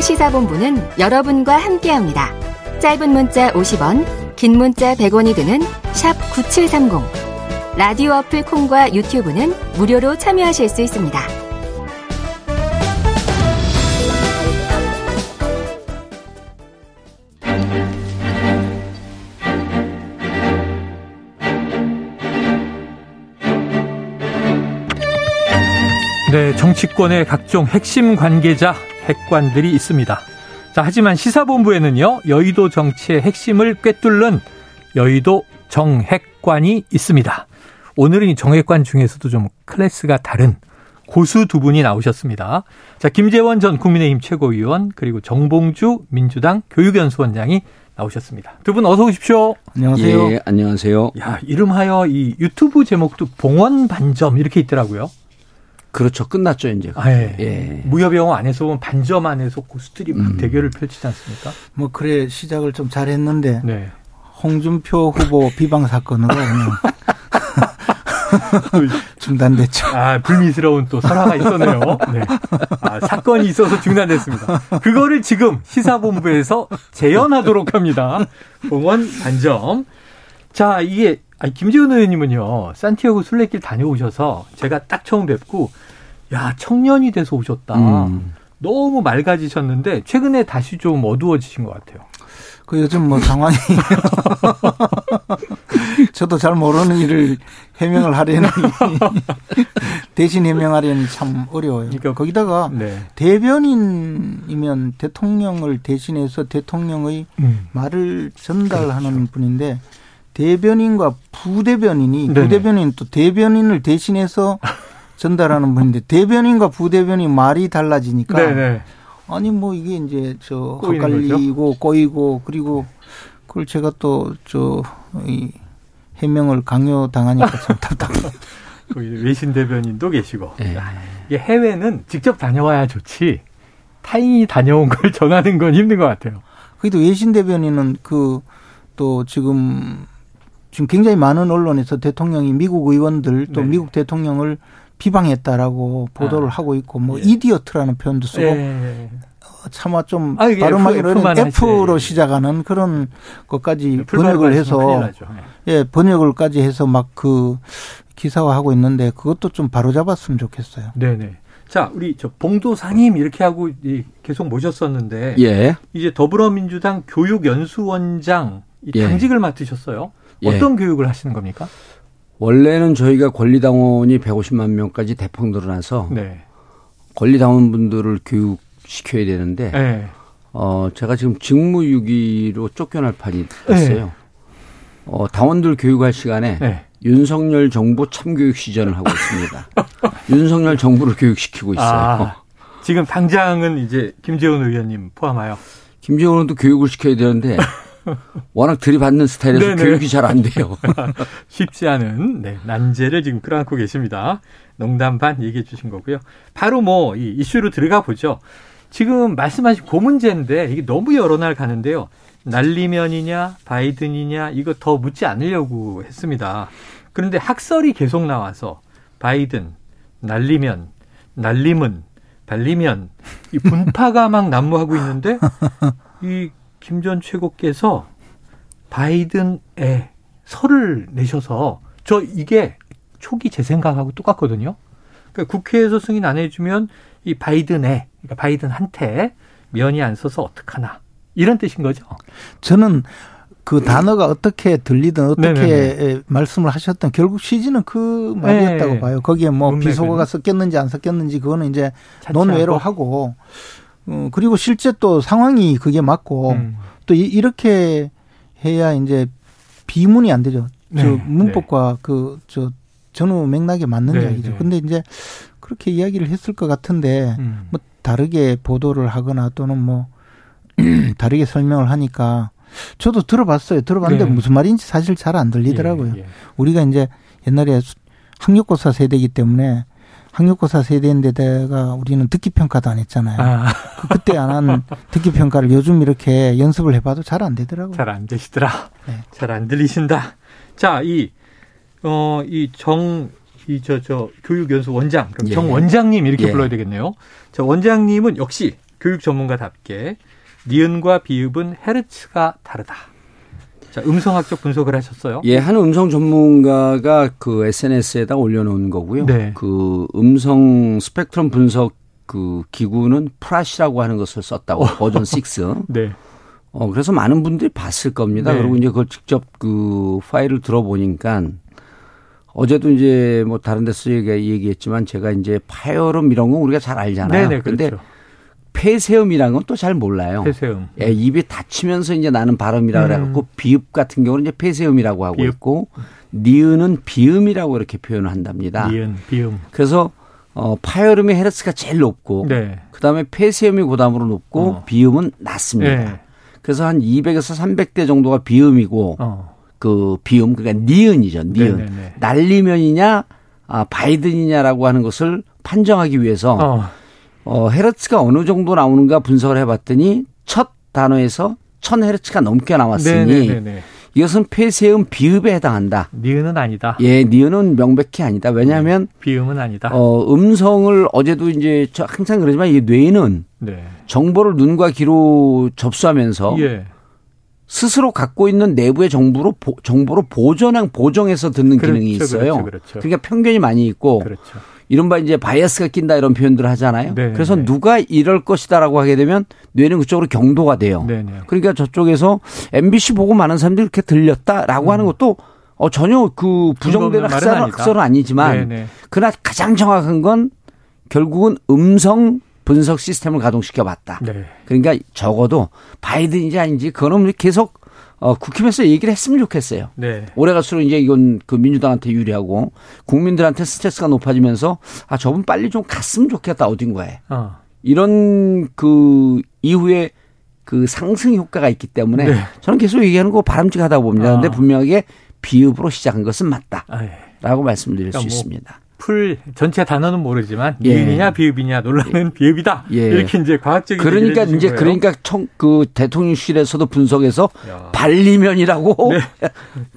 김지훈의 시사본부는 여러분과 함께합니다. 짧은 문자 50원, 긴 문자 100원이 드는 샵 9730. 라디오 어플 콩과 유튜브는 무료로 참여하실 수 있습니다. 네, 정치권의 각종 핵심 관계자, 핵관들이 있습니다. 자, 하지만 시사본부에는요, 여의도 정치의 핵심을 꿰뚫는 여의도 정핵관이 있습니다. 오늘은 이 정핵관 중에서도 좀 클래스가 다른 고수 두 분이 나오셨습니다. 자, 김재원 전 국민의힘 최고위원, 그리고 정봉주 민주당 교육연수원장이 나오셨습니다. 두 분 어서 오십시오. 안녕하세요. 예, 안녕하세요. 야, 이름하여 이 유튜브 제목도 봉원 반점 이렇게 있더라고요. 그렇죠. 끝났죠, 이제. 아, 예. 예. 무협영화 안에서 보면 반점 안에서 고수들이 막 음. 대결을 펼치지 않습니까? 뭐, 그래, 시작을 좀 잘했는데. 네. 홍준표 후보 비방 사건으로 중단됐죠. 아, 불미스러운 또 설화가 있었네요. 네. 아, 사건이 있어서 중단됐습니다. 그거를 지금 시사본부에서 재연하도록 합니다. 봉원 반점. 자, 이게 아니, 김지훈 의원님은요, 산티아고 순례길 다녀오셔서 제가 딱 처음 뵙고, 야, 청년이 돼서 오셨다. 음. 너무 맑아지셨는데, 최근에 다시 좀 어두워지신 것 같아요. 그 요즘 뭐 상황이 저도 잘 모르는 일을 해명을 하려니 대신 해명하려니 참 어려워요. 그러니까 거기다가 네. 대변인이면 대통령을 대신해서 대통령의 음. 말을 전달하는 그렇죠. 분인데 대변인과 부대변인이 네네. 부대변인 또 대변인을 대신해서 전달하는 분인데 대변인과 부대변인 말이 달라지니까 네네. 아니 뭐 이게 이제 저 헛갈리고 꼬이고 그리고 그걸 제가 또 저 이 해명을 강요당하니까 참 답답해요. 외신 대변인도 계시고 네. 이게 해외는 직접 다녀와야 좋지 타인이 다녀온 걸 전하는 건 힘든 것 같아요. 그래도 외신 대변인은 그 또 지금 지금 굉장히 많은 언론에서 대통령이 미국 의원들 또 네. 미국 대통령을 비방했다라고 보도를 아. 하고 있고 뭐 예. 이디어트라는 표현도 쓰고 예. 어, 차마 좀 아, 발음하기로는 F로 시작하는 그런 것까지 번역을 해서 예. 예 번역을까지 해서 막 그 기사화하고 있는데 그것도 좀 바로잡았으면 좋겠어요. 네네. 자, 우리 저 봉도 상임 이렇게 하고 계속 모셨었는데 예. 이제 더불어민주당 교육연수원장 예. 당직을 맡으셨어요. 예. 어떤 교육을 하시는 겁니까? 원래는 저희가 권리당원이 150만 명까지 대폭 늘어나서 네. 권리당원분들을 교육시켜야 되는데 네. 어 제가 지금 직무유기로 쫓겨날 판이 됐어요. 네. 어 당원들 교육할 시간에 네. 윤석열 정부 참교육 시전을 하고 있습니다. 윤석열 정부를 교육시키고 있어요. 아, 지금 당장은 이제 김재원 의원님 포함하여 김재원도 교육을 시켜야 되는데 워낙 들이받는 스타일에서 네네. 교육이 잘 안 돼요. 쉽지 않은 네, 난제를 지금 끌어안고 계십니다. 농담 반 얘기해 주신 거고요. 바로 뭐 이 이슈로 들어가 보죠. 지금 말씀하신 그 문제인데 이게 너무 여러 날 가는데요. 날리면이냐 바이든이냐 이거 더 묻지 않으려고 했습니다. 그런데 학설이 계속 나와서 바이든, 날리면, 날림은, 발리면 이 분파가 막 난무하고 있는데 이 김 전 최고께서 바이든에 설을 내셔서 저 이게 초기 제 생각하고 똑같거든요. 그러니까 국회에서 승인 안 해주면 이 바이든에 그러니까 바이든한테 면이 안 서서 어떡하나 이런 뜻인 거죠. 저는 그 단어가 어떻게 들리든 어떻게 네네네. 말씀을 하셨던 결국 취지는 그 말이었다고 네. 봐요. 거기에 뭐 비속어가 섞였는지 안 섞였는지 그거는 이제 논외로 하고 어, 그리고 실제 또 상황이 그게 맞고 음. 또 이, 렇게 해야 이제 비문이 안 되죠. 네. 저 문법과 네. 그저 전후 맥락에 맞는 네. 이야기죠. 네. 근데 이제 그렇게 이야기를 했을 것 같은데 음. 뭐 다르게 보도를 하거나 또는 뭐 다르게 설명을 하니까 저도 들어봤어요. 들어봤는데 네. 무슨 말인지 사실 잘 안 들리더라고요. 예, 예. 우리가 이제 옛날에 학력고사 세대이기 때문에 학력고사 세대인데다가 우리는 듣기 평가도 안 했잖아요. 아. 그 그때 안 한 듣기 평가를 요즘 이렇게 연습을 해봐도 잘 안 되더라고요. 잘 안 되시더라. 네. 잘안 들리신다. 자, 이 어, 이 정, 이, 저, 저, 교육연수 원장, 그럼 예. 정 원장님 이렇게 예. 불러야 되겠네요. 저 원장님은 역시 교육 전문가답게 니은과 비읍은 헤르츠가 다르다. 자, 음성학적 분석을 하셨어요? 예, 한 음성 전문가가 그 SNS에다 올려놓은 거고요. 네. 그 음성 스펙트럼 분석 그 기구는 프라시라고 하는 것을 썼다고 버전 6. 네. 어, 그래서 많은 분들이 봤을 겁니다. 네. 그리고 이제 그걸 직접 그 파일을 들어보니까 어제도 이제 뭐 다른 데서 얘기했지만 제가 이제 파열음 이런 거 우리가 잘 알잖아요. 네네, 그렇죠. 근데 폐쇄음이라는 건 또 잘 몰라요. 폐쇄음. 예, 입이 닫히면서 이제 나는 발음이라 고 음. 그래갖고 비읍 같은 경우는 이제 폐쇄음이라고 하고 비읍. 있고 니은은 비음이라고 이렇게 표현을 한답니다. 니은, 비음. 그래서 어, 파열음의 헤르츠가 제일 높고 네. 그다음에 폐쇄음이 고담으로 높고 어. 비음은 낮습니다. 네. 그래서 한 200에서 300대 정도가 비음이고 어. 그 비음 그러니까 니은이죠. 니은. 네네네. 날리면이냐 아, 바이든이냐라고 하는 것을 판정하기 위해서 어. 어, 헤르츠가 어느 정도 나오는가 분석을 해봤더니 첫 단어에서 1000헤르츠가 넘게 나왔으니 네네네네. 이것은 폐쇄음 비읍에 해당한다. 니은은 아니다. 예, 니은은 명백히 아니다. 왜냐하면 네, 비음은 아니다. 어, 음성을 어제도 이제 항상 그러지만 이 뇌는 네. 정보를 눈과 귀로 접수하면서 예. 스스로 갖고 있는 내부의 정보로 보, 정보로 보존한 보정해서 듣는 그렇죠, 기능이 있어요. 그렇죠, 그렇죠. 그러니까 편견이 많이 있고 그렇죠. 이른바 이제 바이어스가 낀다 이런 표현들을 하잖아요. 네 그래서 네. 누가 이럴 것이다라고 하게 되면 뇌는 그쪽으로 경도가 돼요. 네네. 네. 그러니까 저쪽에서 MBC 보고 많은 사람들이 이렇게 들렸다라고 음. 하는 것도 어, 전혀 그 부정되는 학설은, 학설은 아니지만 네네. 네. 그러나 가장 정확한 건 결국은 음성 분석 시스템을 가동시켜 봤다. 네. 그러니까 적어도 바이든인지 아닌지 그거는 계속 어, 국힘에서 얘기를 했으면 좋겠어요. 네. 올해 갈수록 이제 이건 그 민주당한테 유리하고 국민들한테 스트레스가 높아지면서 아 저분 빨리 좀 갔으면 좋겠다 어딘가에 어. 이런 그 이후에 그 상승 효과가 있기 때문에 네. 저는 계속 얘기하는 거 바람직하다고 봅니다. 그런데 아. 분명하게 비읍으로 시작한 것은 맞다라고 아, 예. 말씀드릴 그러니까 수 뭐 있습니다. 풀 전체 단어는 모르지만 예. 니은이냐 비읍이냐 논란은 예. 비읍이다. 예. 이렇게 이제 과학적인 그러니까 이제 거예요. 그러니까 청, 그 대통령실에서도 분석해서 야. 발리면이라고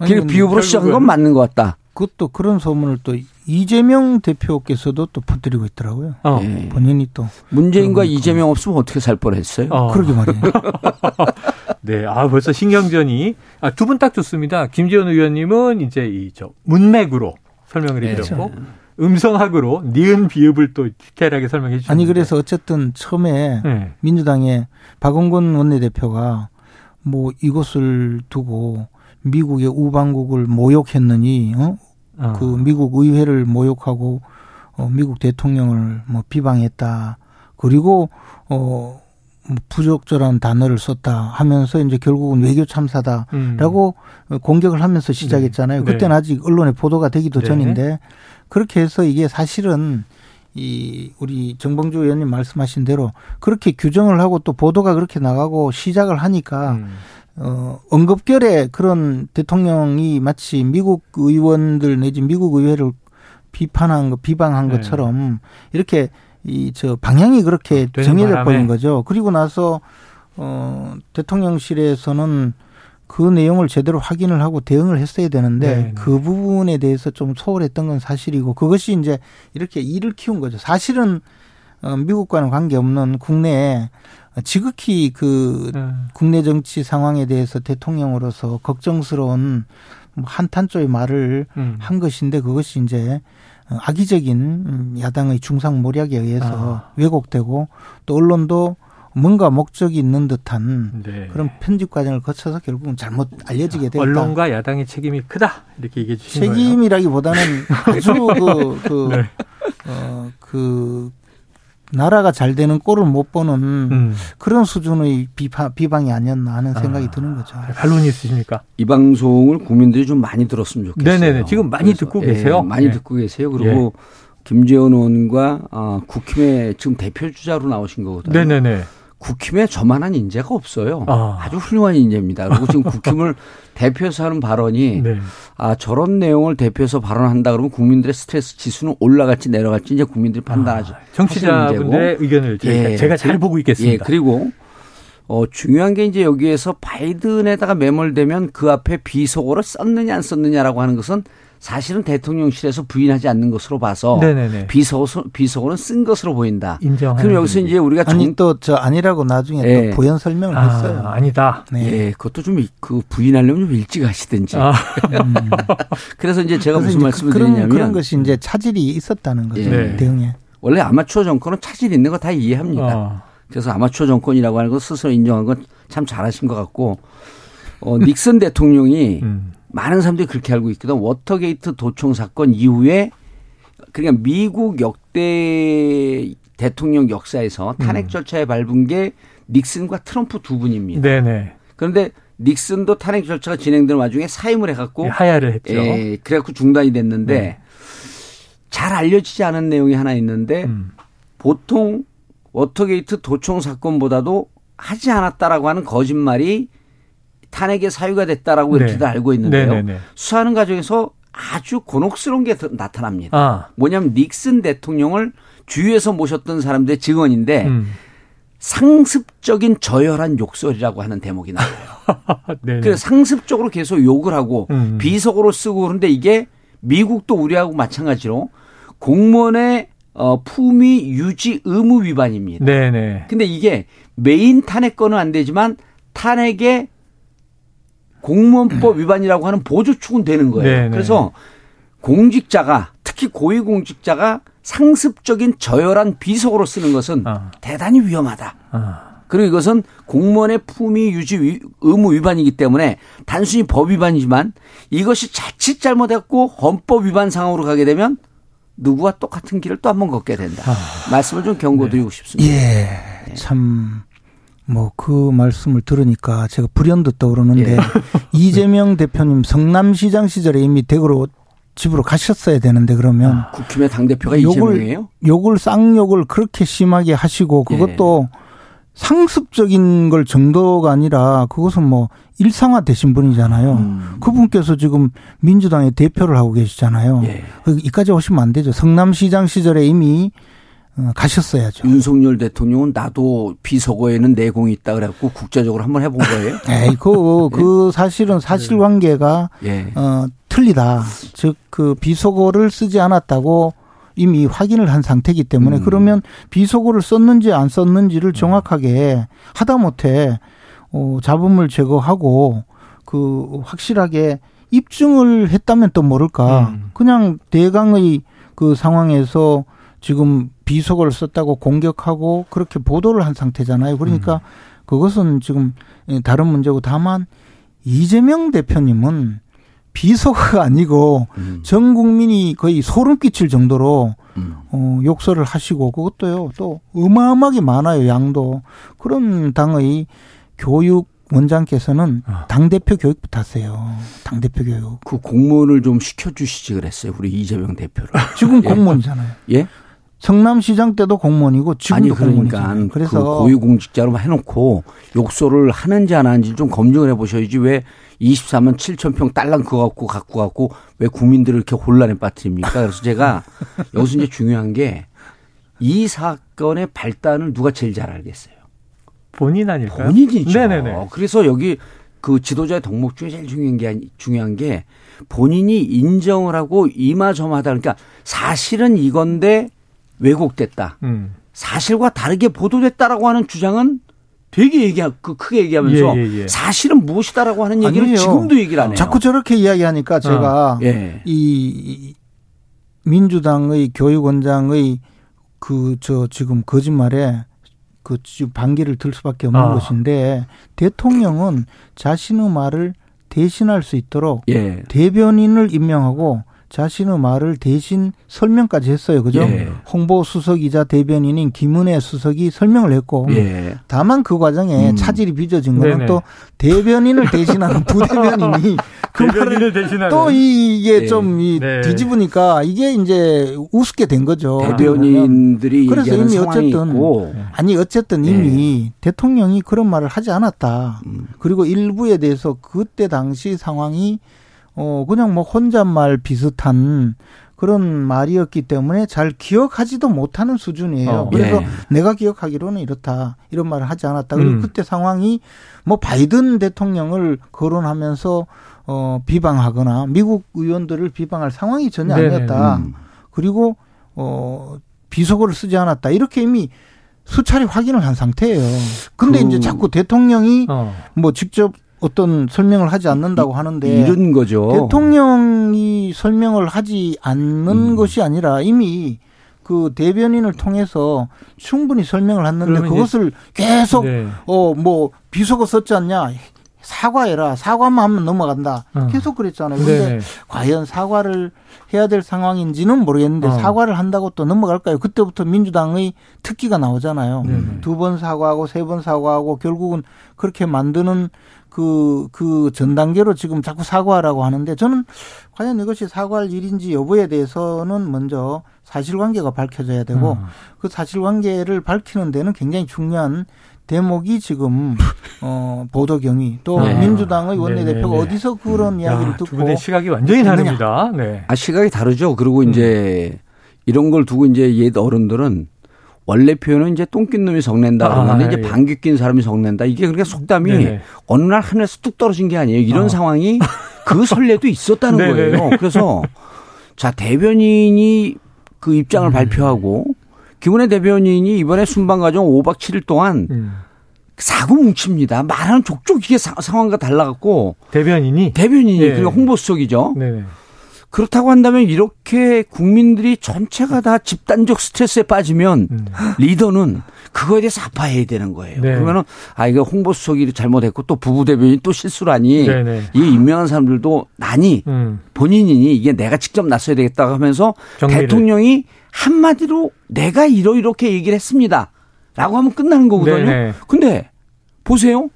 네. 비읍으로 시작한 건 맞는 것 같다. 그것도 그런 소문을 또 이재명 대표께서도 또 퍼뜨리고 있더라고요. 어. 예. 본인이 또 문재인과 이재명 없으면 어떻게 살 뻔했어요? 어. 그러게 말이에요. 네, 아 벌써 신경전이 아, 두 분 딱 좋습니다. 김지현 의원님은 이제 이 저 문맥으로 설명을 해드렸고. 네. 음성학으로 니은 비읍을 또 디테일하게 설명해 주셨는데. 아니 그래서 어쨌든 처음에 네. 민주당의 박원곤 원내대표가 뭐 이것을 두고 미국의 우방국을 모욕했느니 어? 어. 그 미국 의회를 모욕하고 어 미국 대통령을 뭐 비방했다. 그리고 어뭐 부적절한 단어를 썼다 하면서 이제 결국은 외교 참사다라고 음. 공격을 하면서 시작했잖아요. 네. 그때는 네. 아직 언론에 보도가 되기도 네. 전인데 그렇게 해서 이게 사실은 이 우리 정봉주 의원님 말씀하신 대로 그렇게 규정을 하고 또 보도가 그렇게 나가고 시작을 하니까 음. 어 언급결에 그런 대통령이 마치 미국 의원들 내지 미국 의회를 비판한 거 비방한 네. 것처럼 이렇게 이 저 방향이 그렇게 아, 정해져 버린 거죠. 그리고 나서 어 대통령실에서는 그 내용을 제대로 확인을 하고 대응을 했어야 되는데 네네. 네. 그 부분에 대해서 좀 소홀했던 건 사실이고 그것이 이제 이렇게 일을 키운 거죠. 사실은 어, 미국과는 관계없는 국내에 지극히 그 네. 국내 정치 상황에 대해서 대통령으로서 걱정스러운 뭐 한탄조의 말을 음. 한 것인데 그것이 이제 악의적인 야당의 중상모략에 의해서 아. 왜곡되고 또 언론도 뭔가 목적이 있는 듯한 네. 그런 편집 과정을 거쳐서 결국은 잘못 알려지게 됐다. 언론과 야당의 책임이 크다 이렇게 얘기해 주신 거예요. 책임이라기보다는 아주 그, 그, 네. 어, 그 나라가 잘 되는 꼴을 못 보는 음. 그런 수준의 비파, 비방이 아니었나 하는 생각이 아, 드는 거죠. 반론이 있으십니까? 이 방송을 국민들이 좀 많이 들었으면 좋겠어요. 네네네. 지금 많이 듣고 계세요. 예, 많이 네. 듣고 계세요. 그리고 예. 김재원 의원과 아, 국힘의 지금 대표 주자로 나오신 거거든요. 네네네. 국힘에 저만한 인재가 없어요. 아. 주 훌륭한 인재입니다. 그리고 지금 국힘을 대표해서 하는 발언이 네. 아 저런 내용을 대표해서 발언한다 그러면 국민들의 스트레스 지수는 올라갈지 내려갈지 이제 국민들이 판단하죠. 아, 정치자분들의 의견을 예, 제가 잘 보고 있겠습니다. 예, 그리고 어 중요한 게 이제 여기에서 바이든에다가 매몰되면 그 앞에 비속어를 썼느냐 안 썼느냐라고 하는 것은 사실은 대통령실에서 부인하지 않는 것으로 봐서 네네네. 비서고 비서고는 쓴 것으로 보인다. 인정. 그럼 여기서 이제 우리가 아니 또저 아니라고 나중에 네. 또 부연 설명을 아, 했어요. 아니다. 네. 네. 그것도 좀 그 부인하려면 좀 일찍 하시든지. 아. 음. 그래서 이제 제가 무슨 말씀을 그런, 드리냐면 그런 것이 이제 차질이 있었다는 거죠. 네. 대응에. 원래 아마추어 정권은 차질 있는 거 다 이해합니다. 어. 그래서 아마추어 정권이라고 하는 거 스스로 인정한 건 참 잘하신 것 같고 어, 닉슨 대통령이 음. 많은 사람들이 그렇게 알고 있거든. 워터게이트 도청 사건 이후에 그러니까 미국 역대 대통령 역사에서 탄핵 음. 절차에 밟은 게 닉슨과 트럼프 두 분입니다. 네네. 그런데 닉슨도 탄핵 절차가 진행되는 와중에 사임을 해갖고 네, 하야를 했죠. 예, 그래갖고 중단이 됐는데 네. 잘 알려지지 않은 내용이 하나 있는데 음. 보통 워터게이트 도청 사건보다도 하지 않았다라고 하는 거짓말이 탄핵의 사유가 됐다라고 네. 이렇게도 알고 있는데요. 네네네. 네, 네. 수사하는 과정에서 아주 곤혹스러운 게 나타납니다. 아. 뭐냐면 닉슨 대통령을 주위에서 모셨던 사람들의 증언인데 음. 상습적인 저열한 욕설이라고 하는 대목이 나와요. 그래서 상습적으로 계속 욕을 하고 음. 비속어로 쓰고 그런데 이게 미국도 우리하고 마찬가지로 공무원의 어, 품위 유지 의무 위반입니다. 네네. 근데 이게 메인 탄핵건은 안 되지만 탄핵의 공무원법 위반이라고 하는 보조축은 되는 거예요. 네네. 그래서 공직자가 특히 고위공직자가 상습적인 저열한 비속어로 쓰는 것은 어. 대단히 위험하다. 어. 그리고 이것은 공무원의 품위 유지 의무 위반이기 때문에 단순히 법 위반이지만 이것이 자칫 잘못했고 헌법 위반 상황으로 가게 되면 누구와 똑같은 길을 또 한 번 걷게 된다. 아. 말씀을 좀 경고드리고 네. 싶습니다. 예. 네. 참 뭐 그 말씀을 들으니까 제가 불현듯 떠오르는데 예. 이재명 대표님 성남시장 시절에 이미 대구로 집으로 가셨어야 되는데 그러면 아, 국힘의 당 대표가 이재명이에요? 욕을 쌍욕을 그렇게 심하게 하시고 그것도 예. 상습적인 걸 정도가 아니라 그것은 뭐 일상화 되신 분이잖아요. 음. 그분께서 지금 민주당의 대표를 하고 계시잖아요. 예. 그 이까지 오시면 안 되죠. 성남시장 시절에 이미 어, 가셨어야죠. 윤석열 대통령은 나도 비서고에는 내공이 있다 그래갖고 국제적으로 한번 해본 거예요? 에이, 그, 그 예. 사실은 사실관계가 예. 어, 틀리다. 즉, 그 비서고를 쓰지 않았다고 이미 확인을 한 상태이기 때문에 음. 그러면 비속어를 썼는지 안 썼는지를 음. 정확하게 하다못해 어, 잡음을 제거하고 그 확실하게 입증을 했다면 또 모를까. 음. 그냥 대강의 그 상황에서 지금 비속어를 썼다고 공격하고 그렇게 보도를 한 상태잖아요. 그러니까 음. 그것은 지금 다른 문제고 다만 이재명 대표님은 비속어가 아니고 음. 전 국민이 거의 소름 끼칠 정도로 음. 어, 욕설을 하시고 그것도요 또 어마어마하게 많아요 양도 그런 당의 교육 원장께서는 아. 당 대표 교육부터 하세요. 당 대표 교육. 그 공무원을 좀 시켜주시지 그랬어요. 우리 이재명 대표를. 지금 예. 공무원이잖아요. 예? 성남시장 때도 공무원이고 지금도 아니 그러니까 공무원이잖아요. 그래서 그 고위공직자로 해놓고 욕설을 하는지 안 하는지 좀 검증을 해보셔야지 왜 24만 7천 평 딸랑 그거 갖고 갖고 갖고 왜 국민들을 이렇게 혼란에 빠뜨립니까? 그래서 제가 여기서 이제 중요한 게 이 사건의 발단을 누가 제일 잘 알겠어요? 본인 아닐까요? 본인이죠. 네네네. 그래서 여기 그 지도자의 덕목 중에 제일 중요한 게 중요한 게 본인이 인정을 하고 이마저마하다 그러니까 사실은 이건데 왜곡됐다. 음. 사실과 다르게 보도됐다라고 하는 주장은 되게 얘기 그 크게 얘기하면서 예, 예, 예. 사실은 무엇이다라고 하는 얘기를 아니에요. 지금도 얘기를 안 해요. 자꾸 저렇게 이야기하니까 제가 어. 예. 이 민주당의 교육원장의 그 저 지금 거짓말에 그 지금 반기를 들 수밖에 없는 아. 것인데 대통령은 자신의 말을 대신할 수 있도록 예. 대변인을 임명하고 자신의 말을 대신 설명까지 했어요. 그죠? 예. 홍보 수석이자 대변인인 김은혜 수석이 설명을 했고 예. 다만 그 과정에 음. 차질이 빚어진 거는 네네. 또 대변인을 대신하는 부대변인이 그 대변인을 대신하는 또 이게 예. 좀이 네. 뒤집으니까 이게 이제 우습게 된 거죠. 대변인들이 그래서 이미 어쨌든 있고. 아니 어쨌든 이미 네. 대통령이 그런 말을 하지 않았다. 음. 그리고 일부에 대해서 그때 당시 상황이 어, 그냥 뭐 혼잣말 비슷한 그런 말이었기 때문에 잘 기억하지도 못하는 수준이에요. 어, 그래서 예. 내가 기억하기로는 이렇다. 이런 말을 하지 않았다. 그리고 음. 그때 상황이 뭐 바이든 대통령을 거론하면서 어, 비방하거나 미국 의원들을 비방할 상황이 전혀 아니었다. 음. 그리고 어, 비속어를 쓰지 않았다. 이렇게 이미 수차례 확인을 한 상태예요. 근데 그... 이제 자꾸 대통령이 어. 뭐 직접 어떤 설명을 하지 않는다고 하는데 이런 거죠. 대통령이 설명을 하지 않는 음. 것이 아니라 이미 그 대변인을 통해서 충분히 설명을 했는데 그것을 계속 네. 어뭐 비속어 썼지 않냐 사과해라. 사과만 하면 넘어간다. 어. 계속 그랬잖아요. 그런데 네. 과연 사과를 해야 될 상황인지는 모르겠는데 어. 사과를 한다고 또 넘어갈까요? 그때부터 민주당의 특기가 나오잖아요. 네. 두번 사과하고 세 번 사과하고 결국은 그렇게 만드는 그, 그 전 단계로 지금 자꾸 사과하라고 하는데 저는 과연 이것이 사과할 일인지 여부에 대해서는 먼저 사실관계가 밝혀져야 되고 어. 그 사실관계를 밝히는 데는 굉장히 중요한 대목이 지금 어 보도 경위 또 네. 민주당의 원내대표가 네, 네, 네. 어디서 그런 음. 이야기를 야, 듣고 두 분의 시각이 완전히 다릅니다. 네. 아 시각이 다르죠. 그리고 음. 이제 이런 걸 두고 이제 옛 어른들은 원래 표현은 이제 똥낀 놈이 성낸다 그러는데 아, 이제 예. 방귀 낀 사람이 성낸다. 이게 그러니까 속담이 네네. 어느 날 하늘에서 뚝 떨어진 게 아니에요. 이런 어. 상황이 그 선례도 있었다는 거예요. 그래서 자 대변인이 그 입장을 음. 발표하고 김은혜 대변인이 이번에 순방 과정 5박 7일 동안 음. 사고 뭉칩니다. 말하는 족족 이게 사, 상황과 달라갖고 대변인이 대변인이 네. 그러니까 홍보 수석이죠. 네. 그렇다고 한다면 이렇게 국민들이 전체가 다 집단적 스트레스에 빠지면 음. 리더는 그거에 대해서 아파해야 되는 거예요. 네. 그러면은 아 이거 홍보 수석이 잘못했고 또 부부 대변인 또 실수라니 네, 네. 이 임명한 사람들도 나니 음. 본인이니 이게 내가 직접 나서야 되겠다 하면서 정리를. 대통령이 한마디로 내가 이러이렇게 얘기를 했습니다. 라고 하면 끝나는 거거든요. 네네. 근데 보세요.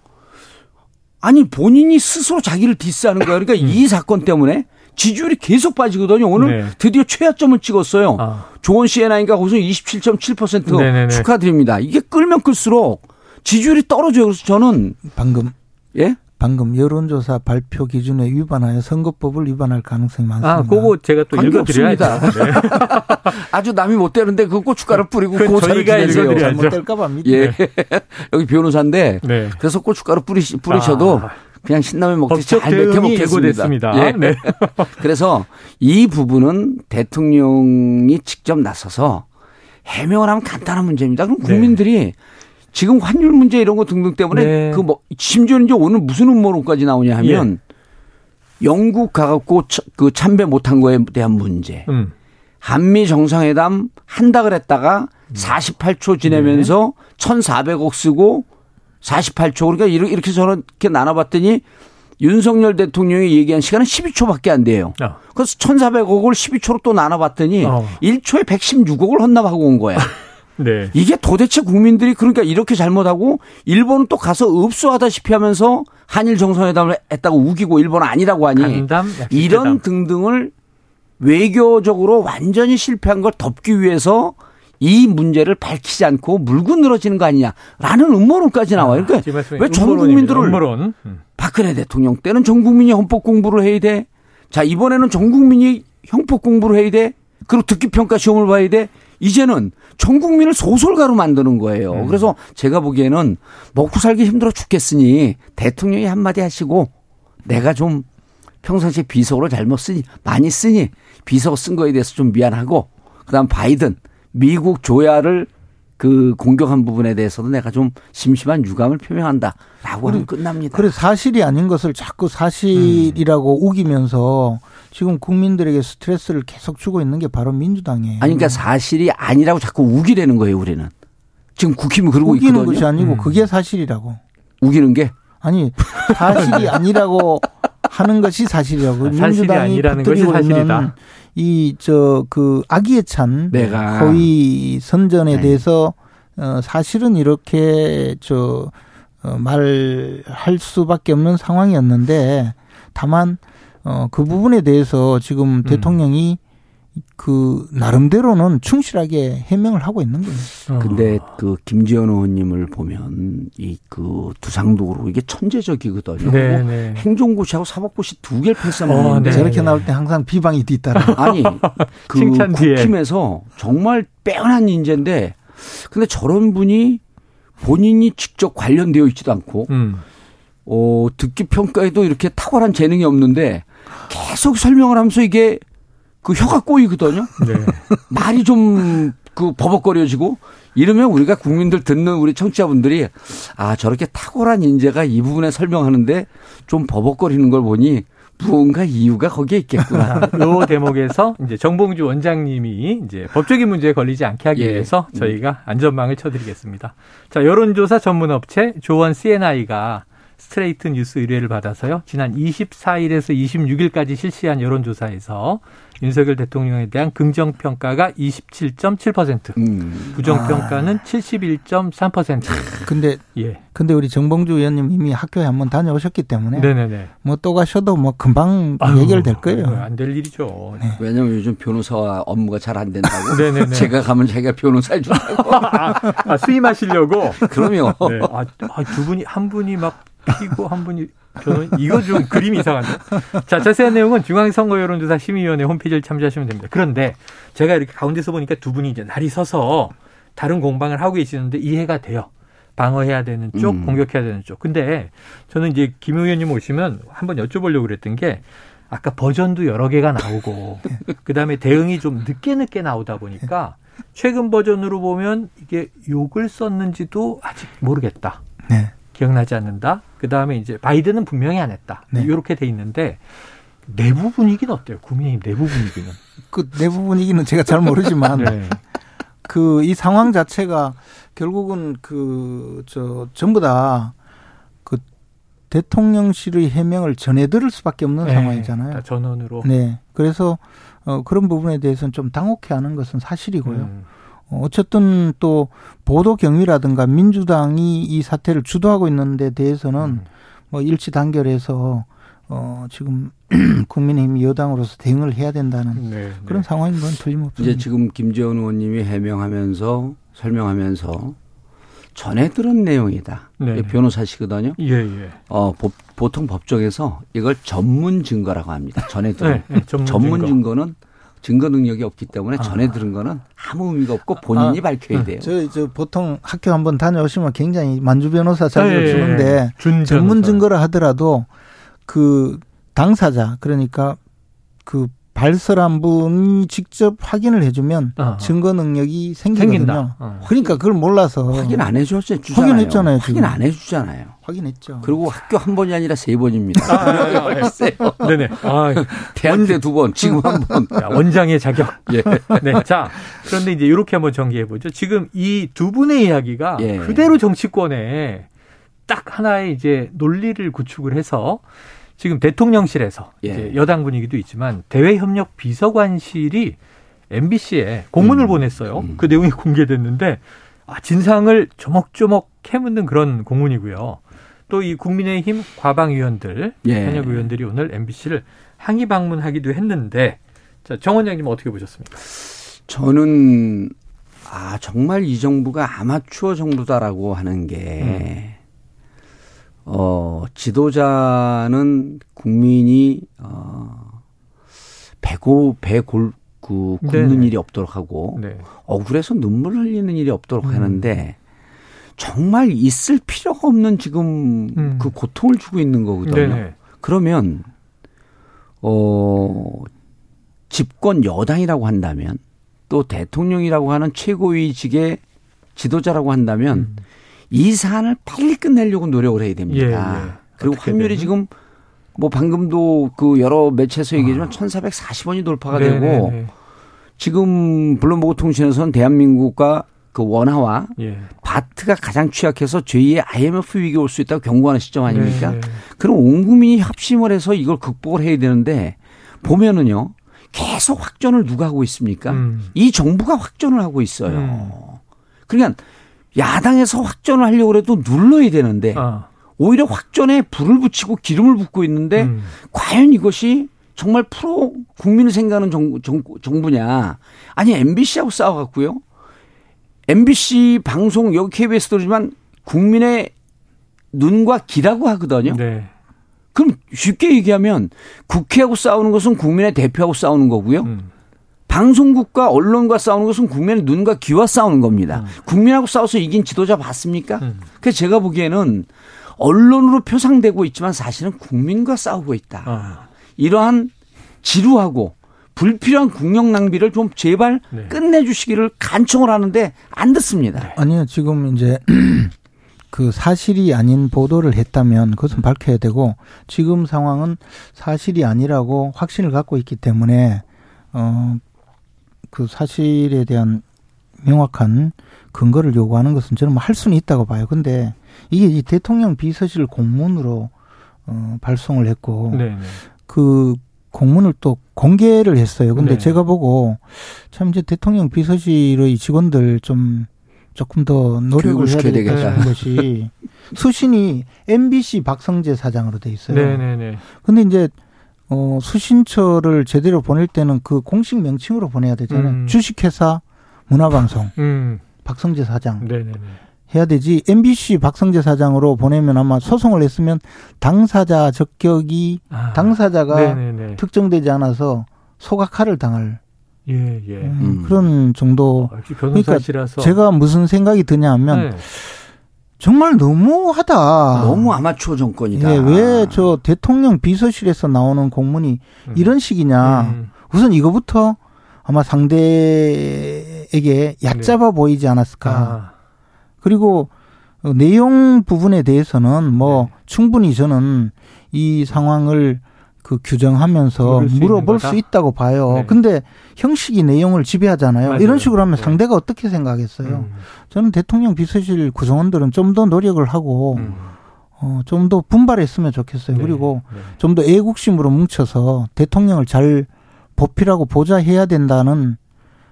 아니 본인이 스스로 자기를 디스하는 거예요. 그러니까 음. 이 사건 때문에 지지율이 계속 빠지거든요. 오늘 네. 드디어 최하점을 찍었어요. 아. 조원 CNI가 거기서 27.7% 네네네. 축하드립니다. 이게 끌면 끌수록 지지율이 떨어져요. 그래서 저는 방금 예? 방금 여론조사 발표 기준에 위반하여 선거법을 위반할 가능성이 많습니다. 아, 그거 제가 또 읽어드려야죠. 네. 아주 남이 못 되는데 그 고춧가루 뿌리고 저희가 읽어드려야죠. 잘못 될까봐 믿 예. 여기 변호사인데 네. 그래서 고춧가루 뿌리, 뿌리셔도 아. 그냥 신라면 먹듯이 잘 맥혀 먹겠습니다. 예. 네. 그래서 이 부분은 대통령이 직접 나서서 해명을 하면 간단한 문제입니다. 그럼 네. 국민들이 네. 지금 환율 문제 이런 거 등등 때문에 네. 그 뭐 심지어 이제 오늘 무슨 음모론까지 나오냐 하면 예. 영국 가갖고 그 참배 못한 거에 대한 문제. 음. 한미 정상회담 한다 그랬다가 48초 음. 지내면서 네. 1,400억 쓰고 48초 그러니까 이렇게 저렇게 나눠봤더니 윤석열 대통령이 얘기한 시간은 12초밖에 안 돼요. 어. 그래서 1,400억을 12초로 또 나눠봤더니 어. 1초에 116억을 헌납하고 온 거야. 네. 이게 도대체 국민들이 그러니까 이렇게 잘못하고 일본은 또 가서 읍수하다시피 하면서 한일 정상회담을 했다고 우기고 일본은 아니라고 하니 간담, 이런 등등을 외교적으로 완전히 실패한 걸 덮기 위해서 이 문제를 밝히지 않고 물고 늘어지는 거 아니냐라는 음모론까지 나와요. 그러니까 아, 왜전 국민들을 음모론. 음. 박근혜 대통령 때는 전 국민이 헌법 공부를 해야 돼. 자 이번에는 전 국민이 형법 공부를 해야 돼. 그리고 듣기 평가 시험을 봐야 돼. 이제는 전 국민을 소설가로 만드는 거예요. 음. 그래서 제가 보기에는 먹고 살기 힘들어 죽겠으니 대통령이 한마디 하시고 내가 좀 평상시에 비속어를 잘못 쓰니 많이 쓰니 비속어 쓴 거에 대해서 좀 미안하고 그다음 바이든 미국 조야를 그 공격한 부분에 대해서도 내가 좀 심심한 유감을 표명한다라고 하면 끝납니다. 그래 사실이 아닌 것을 자꾸 사실이라고 음. 우기면서 지금 국민들에게 스트레스를 계속 주고 있는 게 바로 민주당이에요. 아니 그러니까 사실이 아니라고 자꾸 우기려는 거예요, 우리는. 지금 국힘은 그러고 우기는 있거든요. 것이 아니고 음. 그게 사실이라고. 우기는 게? 아니 사실이 아니라고 하는 것이 사실이라고. 사실이 민주당이 아니라는 것이 사실이다. 이 저 그 아기에 찬 내가. 허위 선전에 네. 대해서 어 사실은 이렇게 저 어, 말할 수밖에 없는 상황이었는데 다만 어, 그 부분에 대해서 지금 음. 대통령이 그 나름대로는 충실하게 해명을 하고 있는 거예요. 어. 근데 그 김지현 의원님을 보면 이 그 두상독으로 이게 천재적이거든요. 네, 네. 행정고시하고 사법고시 두 개를 패스하는 어, 네. 저렇게 나올 때 항상 비방이 뒤따라. 아니 그 국힘에서 정말 빼어난 인재인데 근데 저런 분이 본인이 직접 관련되어 있지도 않고 음. 어, 듣기 평가에도 이렇게 탁월한 재능이 없는데 계속 설명을 하면서 이게 그 혀가 꼬이거든요. 네. 말이 좀 그 버벅거려지고 이러면 우리가 국민들 듣는 우리 청취자분들이 아 저렇게 탁월한 인재가 이 부분에 설명하는데 좀 버벅거리는 걸 보니 무언가 이유가 거기에 있겠구나. 요 대목에서 이제 정봉주 원장님이 이제 법적인 문제에 걸리지 않게 하기 예. 위해서 저희가 안전망을 쳐드리겠습니다. 자 여론조사 전문업체 조원 CNI가 스트레이트 뉴스 의뢰를 받아서요. 지난 24일에서 26일까지 실시한 여론조사에서 윤석열 대통령에 대한 긍정 평가가 27.7%, 음. 부정 평가는 아. 71.3%. 근데 예. 근데 우리 정봉주 의원님 이미 학교에 한번 다녀오셨기 때문에 네네네. 뭐 또 가셔도 뭐 금방 아유, 해결될 거예요. 안 될 일이죠. 네. 왜냐하면 요즘 변호사와 업무가 잘 안 된다고. 네네네. 제가 가면 자기가 변호사 해주라고. 아, 아, 수임하시려고. 그럼요. 네. 아, 아, 두 분이 한 분이 막 피고 한 분이 저는 이거 좀 그림이 이상한데. 자, 자세한 내용은 중앙선거 여론조사 심의위원회 홈페이지를 참조하시면 됩니다. 그런데 제가 이렇게 가운데서 보니까 두 분이 이제 날이 서서 다른 공방을 하고 계시는데 이해가 돼요. 방어해야 되는 쪽, 음. 공격해야 되는 쪽. 근데 저는 이제 김 의원님 오시면 한번 여쭤보려고 그랬던 게 아까 버전도 여러 개가 나오고 그다음에 대응이 좀 늦게 늦게 나오다 보니까 최근 버전으로 보면 이게 욕을 썼는지도 아직 모르겠다. 네. 기억나지 않는다. 그 다음에 이제 바이든은 분명히 안 했다. 네. 이렇게 돼 있는데 내부 분위기는 어때요? 국민의힘 내부 분위기는? 그 내부 분위기는 제가 잘 모르지만 네. 그이 상황 자체가 결국은 그 저 전부 다 그 대통령실의 해명을 전해 들을 수밖에 없는 네. 상황이잖아요. 전원으로. 네. 그래서 어 그런 부분에 대해서는 좀 당혹해하는 것은 사실이고요. 음. 어, 어쨌든 또 보도 경위라든가 민주당이 이 사태를 주도하고 있는 데 대해서는 음. 뭐 일치 단결해서 어 지금 국민의힘 여당으로서 대응을 해야 된다는 네, 그런 네. 상황인 건 틀림없습니다. 이제 지금 김재원 의원님이 해명하면서 설명하면서 전에 들은 내용이다. 네. 변호사시거든요. 예, 예. 어, 보, 보통 법정에서 이걸 전문 증거라고 합니다. 전에 들은 네, 네, 전문, 전문 증거. 는 증거 능력이 없기 때문에 전에 아. 들은 거는 아무 의미가 없고 본인이 아. 밝혀야 돼요. 저, 저 보통 학교 한번 다녀오시면 굉장히 만주 변호사 자격을 네. 주는데 전문 증거를 하더라도 그 당사자 그러니까 그 발설한 분이 직접 확인을 해주면 어. 증거 능력이 생기거든요. 어. 그러니까 그걸 몰라서 확인 안 해줬죠. 확인했잖아요. 확인 안 해주잖아요. 확인했죠. 그리고 학교 한 번이 아니라 세 번입니다. 아, 아, 아, 네네. 아, 대학때 두 번, 지금 한 번. 야, 원장의 자격. 예. 네. 자, 그런데 이제 이렇게 한번 전개해 보죠. 지금 이 두 분의 이야기가 예. 그대로 정치권에 딱 하나의 이제 논리를 구축을 해서 지금 대통령실에서 예. 여당 분위기도 있지만 대외협력 비서관실이 MBC에 공문을 음. 보냈어요. 음. 그 내용이 공개됐는데 아, 진상을 조목조목 캐묻는 그런 공문이고요. 또 이 국민의힘 과방위원들, 예. 현역 의원들이 오늘 MBC를 항의 방문하기도 했는데 자, 정 원장님 어떻게 보셨습니까? 저는 아 정말 이 정부가 아마추어 정부다라고 하는 게 음. 어, 지도자는 국민이, 어, 배고, 배골, 그, 굽는 네 일이 없도록 하고, 네. 억울해서 눈물 흘리는 일이 없도록 음. 하는데, 정말 있을 필요가 없는 지금 음. 그 고통을 주고 있는 거거든요. 네네. 그러면, 어, 집권 여당이라고 한다면, 또 대통령이라고 하는 최고위직의 지도자라고 한다면, 음. 이 사안을 빨리 끝내려고 노력을 해야 됩니다. 예, 예. 그리고 확률이 되면? 지금 뭐 방금도 그 여러 매체에서 얘기했지만 아. 1,440원이 돌파가 네네네. 되고 네, 네. 지금 블룸버그 통신에서는 대한민국과 그 원화와 예. 바트가 가장 취약해서 제2의 IMF 위기 올 수 있다고 경고하는 시점 아닙니까? 네. 그럼 온 국민이 합심을 해서 이걸 극복을 해야 되는데 보면은요 계속 확전을 누가 하고 있습니까? 음. 이 정부가 확전을 하고 있어요. 음. 그러니까 야당에서 확전을 하려고 해도 눌러야 되는데 어. 오히려 확전에 불을 붙이고 기름을 붓고 있는데 음. 과연 이것이 정말 프로 국민을 생각하는 정, 정, 정부냐. 아니 MBC하고 싸워갖고요. MBC 방송 여기 KBS 들지만 국민의 눈과 귀라고 하거든요. 네. 그럼 쉽게 얘기하면 국회하고 싸우는 것은 국민의 대표하고 싸우는 거고요. 음. 방송국과 언론과 싸우는 것은 국민의 눈과 귀와 싸우는 겁니다. 음. 국민하고 싸워서 이긴 지도자 봤습니까? 음. 그래서 제가 보기에는 언론으로 표상되고 있지만 사실은 국민과 싸우고 있다. 아. 이러한 지루하고 불필요한 국력 낭비를 좀 제발 네. 끝내주시기를 간청을 하는데 안 듣습니다. 아니요, 지금 이제 그 사실이 아닌 보도를 했다면 그것은 밝혀야 되고 지금 상황은 사실이 아니라고 확신을 갖고 있기 때문에 어 그 사실에 대한 명확한 근거를 요구하는 것은 저는 뭐 할 수는 있다고 봐요. 근데 이게 이 대통령 비서실 공문으로 어 발송을 했고 네네. 네. 그 공문을 또 공개를 했어요. 근데 네. 제가 보고 참 이제 대통령 비서실의 직원들 좀 조금 더 노력을 해야 되겠다 싶은 것이 수신이 MBC 박성재 사장으로 돼 있어요. 네네네. 네, 네. 근데 이제 어 수신처를 제대로 보낼 때는 그 공식 명칭으로 보내야 되잖아요. 음. 주식회사 문화방송 음. 박성재 사장. 네네네. 해야 되지. MBC 박성재 사장으로 보내면 아마 소송을 했으면 당사자 적격이 아, 당사자가 네네네. 특정되지 않아서 소각화를 당할 예, 예. 음, 음. 그런 정도. 아, 그러니까 제가 무슨 생각이 드냐 하면 네. 정말 너무하다. 너무 아마추어 정권이다. 예, 왜저 대통령 비서실에서 나오는 공문이 음. 이런 식이냐. 음. 우선 이거부터 아마 상대에게 얕잡아 네. 보이지 않았을까. 아. 그리고 내용 부분에 대해서는 뭐 네. 충분히 저는 이 상황을 그 규정하면서 물어볼 수, 수 있다고 봐요. 네. 근데 형식이 내용을 지배하잖아요. 맞아요. 이런 식으로 하면 네. 상대가 어떻게 생각하겠어요? 음. 저는 대통령 비서실 구성원들은 좀 더 노력을 하고 음. 어, 좀 더 분발했으면 좋겠어요. 네. 그리고 네. 좀더 애국심으로 뭉쳐서 대통령을 잘 보필하고 보좌해야 된다는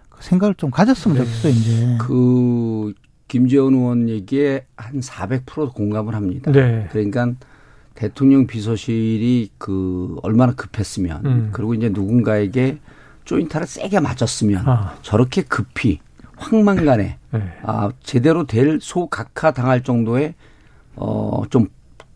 그 생각을 좀 가졌으면 네. 좋겠어요, 이제. 그 김재원 의원 얘기에 한 400% 공감을 합니다. 네. 그러니까 대통령 비서실이 그 얼마나 급했으면 음. 그리고 이제 누군가에게 조인타를 세게 맞았으면 아. 저렇게 급히 황망간에 네. 아 제대로 될 소각화 당할 정도의 어좀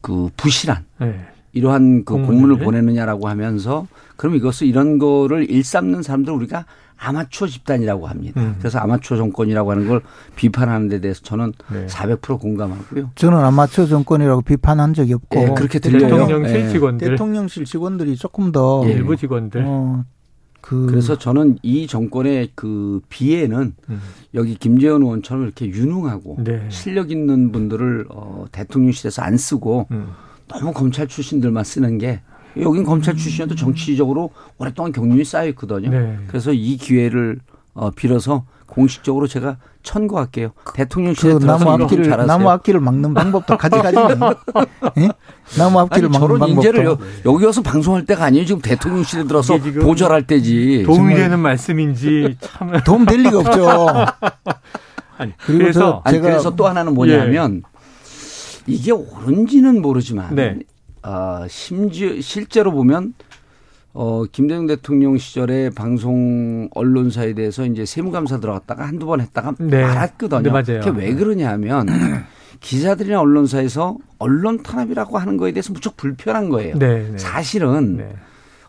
그 부실한 네. 이러한 그 공문을, 공문을 보내느냐라고 하면서 그럼 이것을 이런 거를 일삼는 사람들 우리가 아마추어 집단이라고 합니다. 음. 그래서 아마추어 정권이라고 하는 걸 비판하는 데 대해서 저는 네. 400% 공감하고요. 저는 아마추어 정권이라고 비판한 적이 없고 네, 그렇게 들려요. 대통령실 네. 직원들 대통령실 직원들이 조금 더 예. 일부 직원들 어, 그 그래서 저는 이 정권의 그 비애는 음. 여기 김재원 의원처럼 이렇게 유능하고 네. 실력 있는 분들을 어, 대통령실에서 안 쓰고 음. 너무 검찰 출신들만 쓰는 게 여긴 검찰 출신이어도 정치적으로 오랫동안 경륜이 쌓여 있거든요. 네. 그래서 이 기회를 어, 빌어서 공식적으로 제가 천거할게요. 대통령실에 그 나무 앞길을 잘하세요. 나무 앞길을 막는 방법도 가지가지. 예? 나무 앞길을 아니, 막는 방법도. 인재를 여, 여기 와서 방송할 때가 아니에요. 지금 대통령실에 들어서 보절할 때지. 도움이 되는 말씀인지 참 도움 될 리가 없죠. 아니, 그리고 그래서 아니, 그래서 또 하나는 뭐냐면 예. 이게 옳은지는 모르지만 네. 아, 심지어 실제로 보면 어, 김대중 대통령 시절에 방송 언론사에 대해서 이제 세무감사 들어갔다가 한두 번 했다가 네. 말았거든요. 네. 그게 왜 그러냐 하면 기자들이나 언론사에서 언론 탄압이라고 하는 거에 대해서 무척 불편한 거예요. 네, 네. 사실은 네.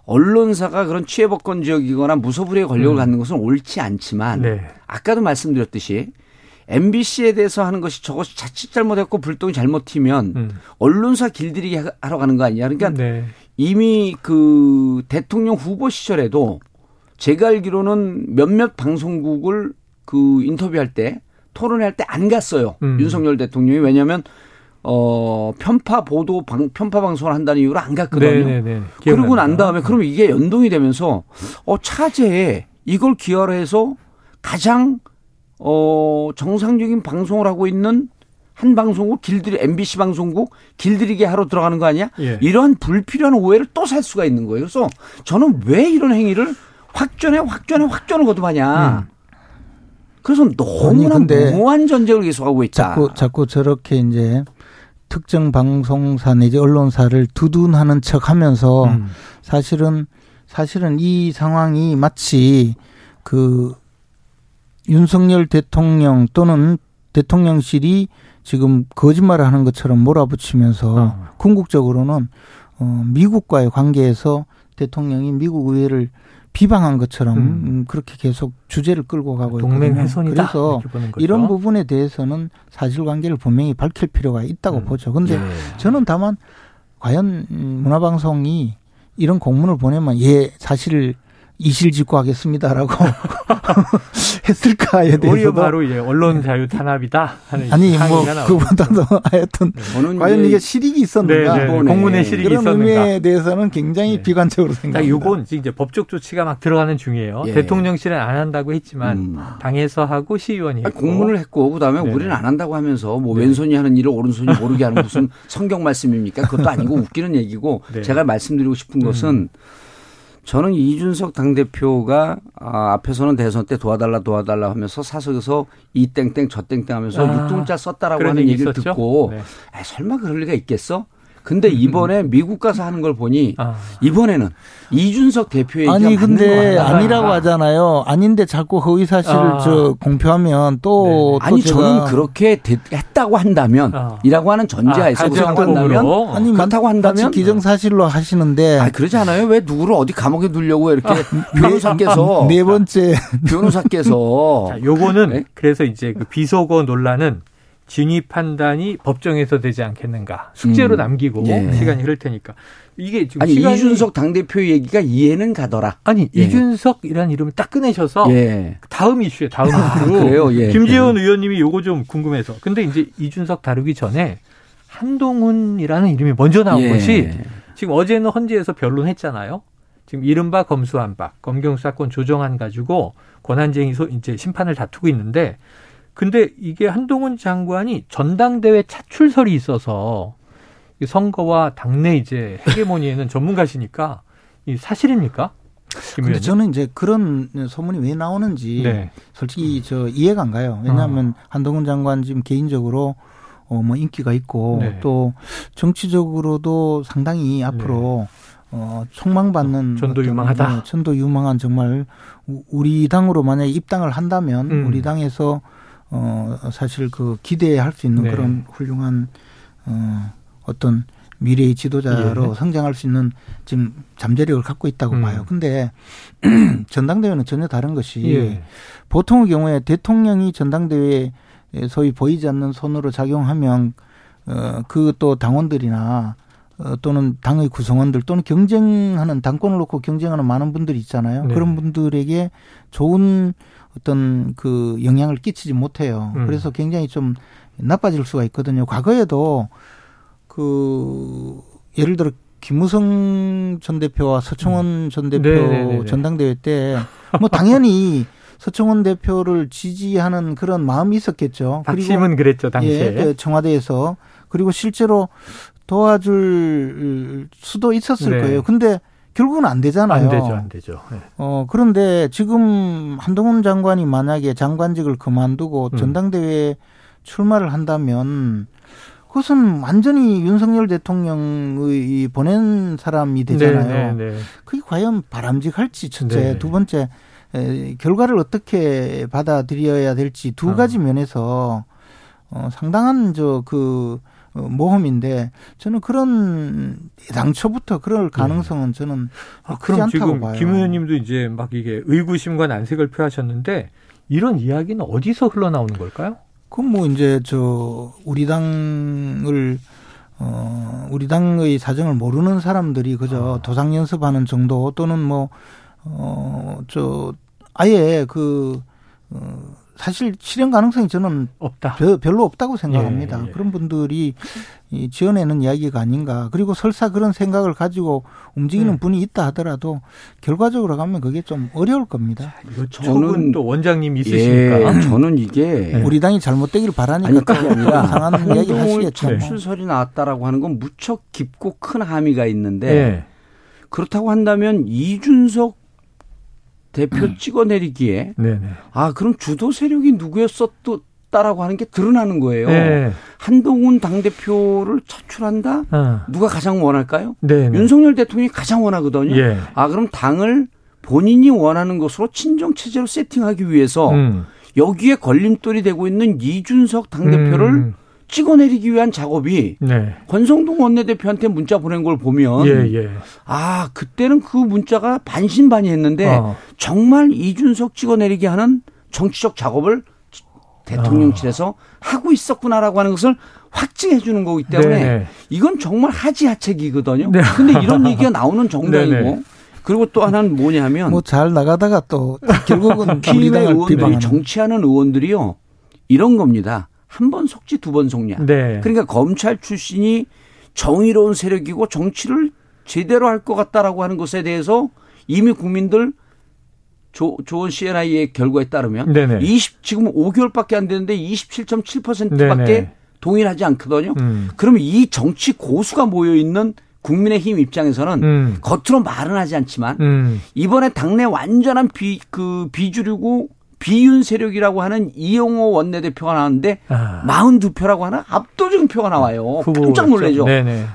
언론사가 그런 취해법권 지역이거나 무소불위의 권력을 음. 갖는 것은 옳지 않지만 네. 아까도 말씀드렸듯이 MBC에 대해서 하는 것이 저것이 자칫 잘못했고 불똥이 잘못 튀면 음. 언론사 길들이기 하러 가는 거 아니냐. 그러니까 네. 이미 그 대통령 후보 시절에도 제가 알기로는 몇몇 방송국을 그 인터뷰할 때 토론할 때 안 갔어요. 음. 윤석열 대통령이 왜냐하면 어 편파 보도 방, 편파 방송을 한다는 이유로 안 갔거든요. 네네네. 네, 네. 그러고 난 다음에 그러면 이게 연동이 되면서 어 차제에 이걸 기여해서 가장 어, 정상적인 방송을 하고 있는 한 방송국 길들이 MBC 방송국 길들이게 하러 들어가는 거 아니야? 예. 이러한 불필요한 오해를 또 살 수가 있는 거예요. 그래서 저는 왜 이런 행위를 확전해 확전해 확전을 거듭하냐. 음. 그래서 너무나 무모한 전쟁을 계속하고 있다. 자꾸 자꾸 저렇게 이제 특정 방송사 내지 언론사를 두둔하는 척하면서 음. 사실은 사실은 이 상황이 마치 그 윤석열 대통령 또는 대통령실이 지금 거짓말을 하는 것처럼 몰아붙이면서 어. 궁극적으로는 어 미국과의 관계에서 대통령이 미국 의회를 비방한 것처럼 음. 음 그렇게 계속 주제를 끌고 가고 동맹 훼손이다. 그래서 이런 부분에 대해서는 사실관계를 분명히 밝힐 필요가 있다고 음. 보죠. 근데 예. 저는 다만 과연 문화방송이 이런 공문을 보내면 예 사실 이실직고 하겠습니다라고 했을까에 대해서 바로 예, 언론 자유 탄압이다 하는 아니 뭐 그보다도 하여튼 네. 과연 이게 실익이 있었는가 네, 네, 공문에 실익이 그런 있었는가 의미에 대해서는 굉장히 네. 비관적으로 생각합니다. 이건 이제 법적 조치가 막 들어가는 중이에요. 예. 대통령실은 안 한다고 했지만 음. 당에서 하고 시의원이 했고. 공문을 했고 그다음에 네. 우리는 안 한다고 하면서 뭐 네. 왼손이 하는 일을 오른손이 모르게 하는 무슨 성경 말씀입니까? 그것도 아니고 웃기는 얘기고 제가 말씀드리고 싶은 것은 음. 저는 이준석 당대표가 아, 앞에서는 대선 때 도와달라 도와달라 하면서 사석에서 이 땡땡 저 땡땡 하면서 아, 육두문자 썼다라고 하는 얘기를 있었죠? 듣고 네. 아, 설마 그럴 리가 있겠어? 근데 이번에 미국 가서 하는 걸 보니 아. 이번에는 이준석 대표의 아니 근데 아니라고 하잖아요. 아닌데 자꾸 허위 사실을 아. 저 공표하면 또, 또 아니 저는 그렇게 했다고 한다면 아. 이라고 하는 전제하에서 아, 생각한다면 아니 그렇다고 한다면 기정 사실로 하시는데 아 그러지 않아요? 왜 누구를 어디 감옥에 두려고 이렇게 아. 변호사께서 네 번째 변호사께서 자, 요거는 네? 그래서 이제 그 비속어 논란은 진위 판단이 법정에서 되지 않겠는가 숙제로 음. 남기고 예. 시간이 흐를 테니까 이게 지금 아니 시간이 이준석 당대표 얘기가 이해는 가더라. 아니 예. 이준석이라는 이름을 딱 꺼내셔서 예. 다음 이슈에 다음 아, 이슈. 그래요. 예. 김재원 의원님이 요거 좀 궁금해서 근데 이제 이준석 다루기 전에 한동훈이라는 이름이 먼저 나온 예. 것이 지금 어제는 헌재에서 변론했잖아요. 지금 이른바 검수한박 검경 사건 조정안 가지고 권한쟁의 소 이제 심판을 다투고 있는데 근데 이게 한동훈 장관이 전당대회 차출설이 있어서 선거와 당내 이제 헤게모니에는 전문가시니까 이 사실입니까? 근데 저는 이제 그런 소문이 왜 나오는지 네. 솔직히 저 이해가 안 가요. 왜냐하면 어. 한동훈 장관 지금 개인적으로 어 뭐 인기가 있고 네. 또 정치적으로도 상당히 앞으로 네. 어 촉망받는 전도 유망하다. 네, 전도 유망한 정말 우리 당으로 만약에 입당을 한다면 음. 우리 당에서 어, 사실 그 기대할 수 있는 네. 그런 훌륭한, 어, 어떤 미래의 지도자로 예. 성장할 수 있는 지금 잠재력을 갖고 있다고 음. 봐요. 근데 전당대회는 전혀 다른 것이 예. 보통의 경우에 대통령이 전당대회에 소위 보이지 않는 손으로 작용하면 어, 그 또 당원들이나 어, 또는 당의 구성원들 또는 경쟁하는 당권을 놓고 경쟁하는 많은 분들이 있잖아요. 네. 그런 분들에게 좋은 어떤 그 영향을 끼치지 못해요. 음. 그래서 굉장히 좀 나빠질 수가 있거든요. 과거에도 그 예를 들어 김무성 전 대표와 서청원 음. 전 대표 네네네네. 전당대회 때 뭐 당연히 서청원 대표를 지지하는 그런 마음이 있었겠죠. 그리고 그랬죠 당시에 예, 그 청와대에서 그리고 실제로 도와줄 수도 있었을 네. 거예요. 근데 결국은 안 되잖아요. 안 되죠, 안 되죠. 네. 어, 그런데 지금 한동훈 장관이 만약에 장관직을 그만두고 음. 전당대회에 출마를 한다면 그것은 완전히 윤석열 대통령의 보낸 사람이 되잖아요. 네, 네, 네. 그게 과연 바람직할지 첫째, 네. 두 번째 에, 결과를 어떻게 받아들여야 될지 두 아. 가지 면에서 어, 상당한 저그 어, 모험인데 저는 그런 당초부터 그럴 가능성은 저는 아, 않다고 지금 봐요. 김 의원님도 이제 막 이게 의구심과 난색을 표하셨는데 이런 이야기는 어디서 흘러나오는 걸까요? 그건 뭐 이제 저 우리 당을 어 우리 당의 사정을 모르는 사람들이 그저 아. 도상 연습하는 정도 또는 뭐 어 저 아예 그 어, 사실 실현 가능성이 저는 없다. 별로 없다고 생각합니다. 예, 예. 그런 분들이 지어내는 이야기가 아닌가. 그리고 설사 그런 생각을 가지고 움직이는 예. 분이 있다 하더라도 결과적으로 가면 그게 좀 어려울 겁니다. 저는 또 원장님 있으시니까 예, 저는 이게 우리 당이 잘못되기를 바라니까 아니, 아니라 상한 이야기 하시겠죠. 출설이 나왔다라고 하는 건 무척 깊고 큰 함의가 있는데 예. 그렇다고 한다면 이준석 대표 음. 찍어내리기에 네네. 아 그럼 주도 세력이 누구였었다라고 하는 게 드러나는 거예요. 네. 한동훈 당 대표를 차출한다. 어. 누가 가장 원할까요? 네네. 윤석열 대통령이 가장 원하거든요. 예. 아 그럼 당을 본인이 원하는 것으로 친정 체제로 세팅하기 위해서 음. 여기에 걸림돌이 되고 있는 이준석 당 대표를 음. 찍어내리기 위한 작업이 네. 권성동 원내대표한테 문자 보낸 걸 보면 예, 예. 아 그때는 그 문자가 반신반의했는데 어. 정말 이준석 찍어내리기 하는 정치적 작업을 대통령실에서 어. 하고 있었구나라고 하는 것을 확증해 주는 거기 때문에 네네. 이건 정말 하지하책이거든요. 네. 근데 이런 얘기가 나오는 정당이고 그리고 또 하나는 뭐냐면 뭐 잘 나가다가 또 결국은 김의 의원들이 정치하는 의원들이요 이런 겁니다. 한 번 속지 두 번 속냐. 네. 그러니까 검찰 출신이 정의로운 세력이고 정치를 제대로 할 것 같다라고 하는 것에 대해서 이미 국민들 조, 좋은 CNI의 결과에 따르면 네네. 20 지금 5개월밖에 안 되는데 27.7%밖에 네네. 동일하지 않거든요. 음. 그러면 이 정치 고수가 모여 있는 국민의힘 입장에서는 음. 겉으로 말은 하지 않지만 음. 이번에 당내 완전한 비 그 비주류고 비윤 세력이라고 하는 이용호 원내대표가 나왔는데 아. 42표라고 하는 압도적인 표가 나와요. 깜짝 놀래죠.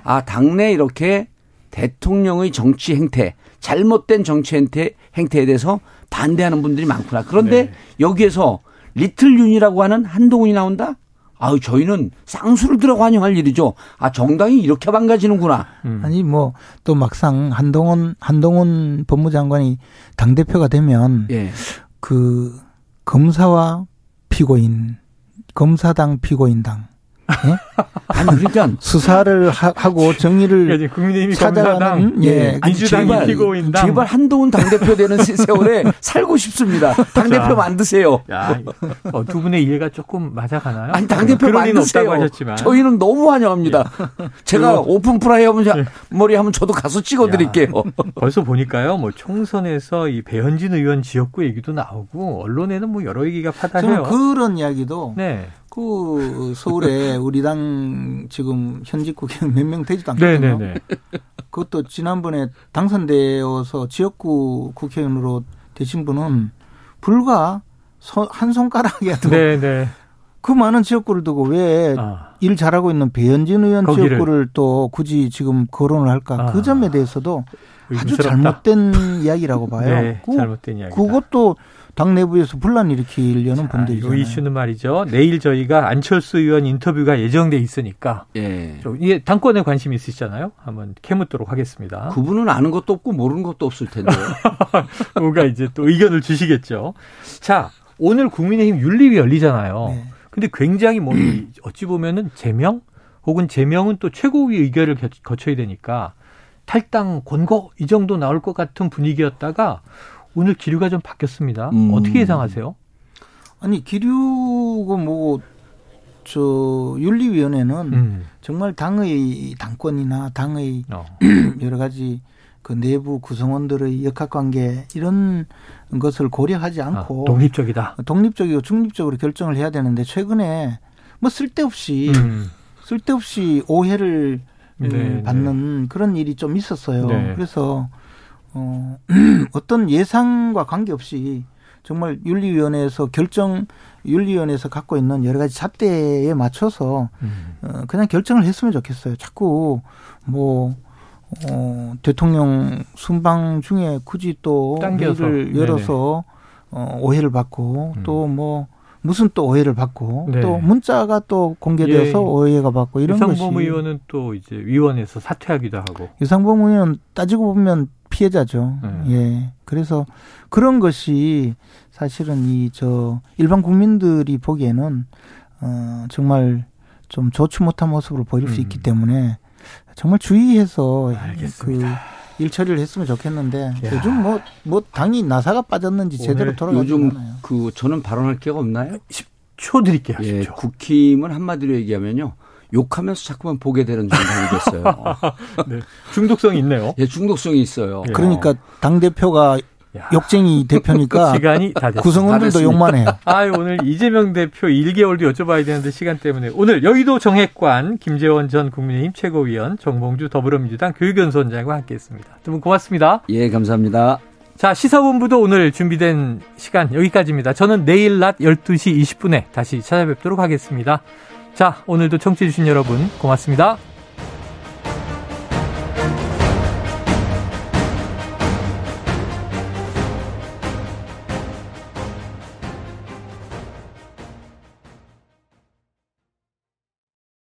아 당내 이렇게 대통령의 정치 행태 잘못된 정치 행태 행태에 대해서 반대하는 분들이 많구나. 그런데 네. 여기에서 리틀 윤이라고 하는 한동훈이 나온다? 아유, 저희는 쌍수를 들어 환영할 일이죠. 아, 정당이 이렇게 망가지는구나. 음. 아니, 뭐, 또 막상 한동훈, 한동훈 법무장관이 당대표가 되면, 예. 그, 검사와 피고인, 검사당 피고인당, 예? 아니 그러니까 수사를 하, 고 정의를 그러니까 국민의힘이 찾아가는 예 민주당이 피고인당 제발 한동훈 당 대표 되는 세월에 살고 싶습니다. 당 대표 만드세요. 야, 어, 두 분의 이해가 조금 맞아가나요? 아니 당 대표 만드세요. 하셨지만. 저희는 너무 환영합니다. 예. 제가 오픈 프라이 하면 예. 머리 하면 저도 가서 찍어드릴게요. 벌써 보니까요, 뭐 총선에서 이 배현진 의원 지역구 얘기도 나오고 언론에는 뭐 여러 얘기가 파다해요. 그런 이야기도 네. 그 서울에 우리 당 지금 현직 국회의원 몇 명 되지도 않거든요. 네네네. 그것도 지난번에 당선되어서 지역구 국회의원으로 되신 분은 불과 한 손가락이라도 네네. 그 많은 지역구를 두고 왜일 아. 잘하고 있는 배현진 의원 거기를. 지역구를 또 굳이 지금 거론을 할까? 아. 그 점에 대해서도 아주 잘못된 이야기라고 봐요. 네, 그, 잘못된 이야기. 그것도 당 내부에서 분란 일으키려는 분들이죠. 이 이슈는 말이죠. 내일 저희가 안철수 의원 인터뷰가 예정돼 있으니까 예. 이게 당권에 관심 있으시잖아요. 한번 캐묻도록 하겠습니다. 그분은 아는 것도 없고 모르는 것도 없을 텐데요. 뭔가 이제 또 의견을 주시겠죠. 자, 오늘 국민의힘 윤리위 열리잖아요. 네. 근데 굉장히 뭐 어찌 보면은 제명 혹은 제명은 또 최고위 의결을 거쳐야 되니까 탈당 권고 이 정도 나올 것 같은 분위기였다가 오늘 기류가 좀 바뀌었습니다. 음. 어떻게 예상하세요? 아니 기류가 뭐저 윤리위원회는 음. 정말 당의 당권이나 당의 어. 여러 가지 그 내부 구성원들의 역학관계 이런 것을 고려하지 않고 아, 독립적이다. 독립적이고 중립적으로 결정을 해야 되는데 최근에 뭐 쓸데없이 음. 쓸데없이 오해를 네, 네. 받는 네. 그런 일이 좀 있었어요. 네. 그래서 어, 어떤 예상과 관계없이 정말 윤리위원회에서 결정 윤리위원회에서 갖고 있는 여러 가지 잣대에 맞춰서 음. 어, 그냥 결정을 했으면 좋겠어요. 자꾸 뭐 어, 대통령 순방 중에 굳이 또 회의를 열어서 어, 오해를 받고 음. 또뭐 무슨 또 오해를 받고 네. 또 문자가 또 공개돼서 예. 오해가 받고 이런 유상범 것이 유상범 의원은 또 이제 위원회에서 사퇴하기도 하고 유상범 의원 따지고 보면 피해자죠. 네. 예. 그래서 그런 것이 사실은 이 저 일반 국민들이 보기에는 어 정말 좀 좋지 못한 모습으로 보일 음. 수 있기 때문에 정말 주의해서 알겠습니다. 그 일처리를 했으면 좋겠는데 야. 요즘 뭐뭐 뭐 당이 나사가 빠졌는지 제대로 돌아가지 요즘 않아요. 그 저는 발언할 기회가 없나요? 10초 드릴게요. 10초. 예, 국힘은 한마디로 얘기하면요. 욕하면서 자꾸만 보게 되는 정당이 됐어요. 네. 중독성이 있네요. 예, 중독성이 있어요. 예. 그러니까 당 대표가 욕쟁이 대표니까 시간이 다 구성원들도 욕만 해요. 아, 오늘 이재명 대표 1개월도 여쭤봐야 되는데 시간 때문에 오늘 여의도 정액관 김재원 전 국민의힘 최고위원 정봉주 더불어민주당 교육연수원장과 함께했습니다. 두 분 고맙습니다. 예, 감사합니다. 자, 시사본부도 오늘 준비된 시간 여기까지입니다. 저는 내일 낮 12시 20분에 다시 찾아뵙도록 하겠습니다. 자, 오늘도 청취해주신 여러분 고맙습니다.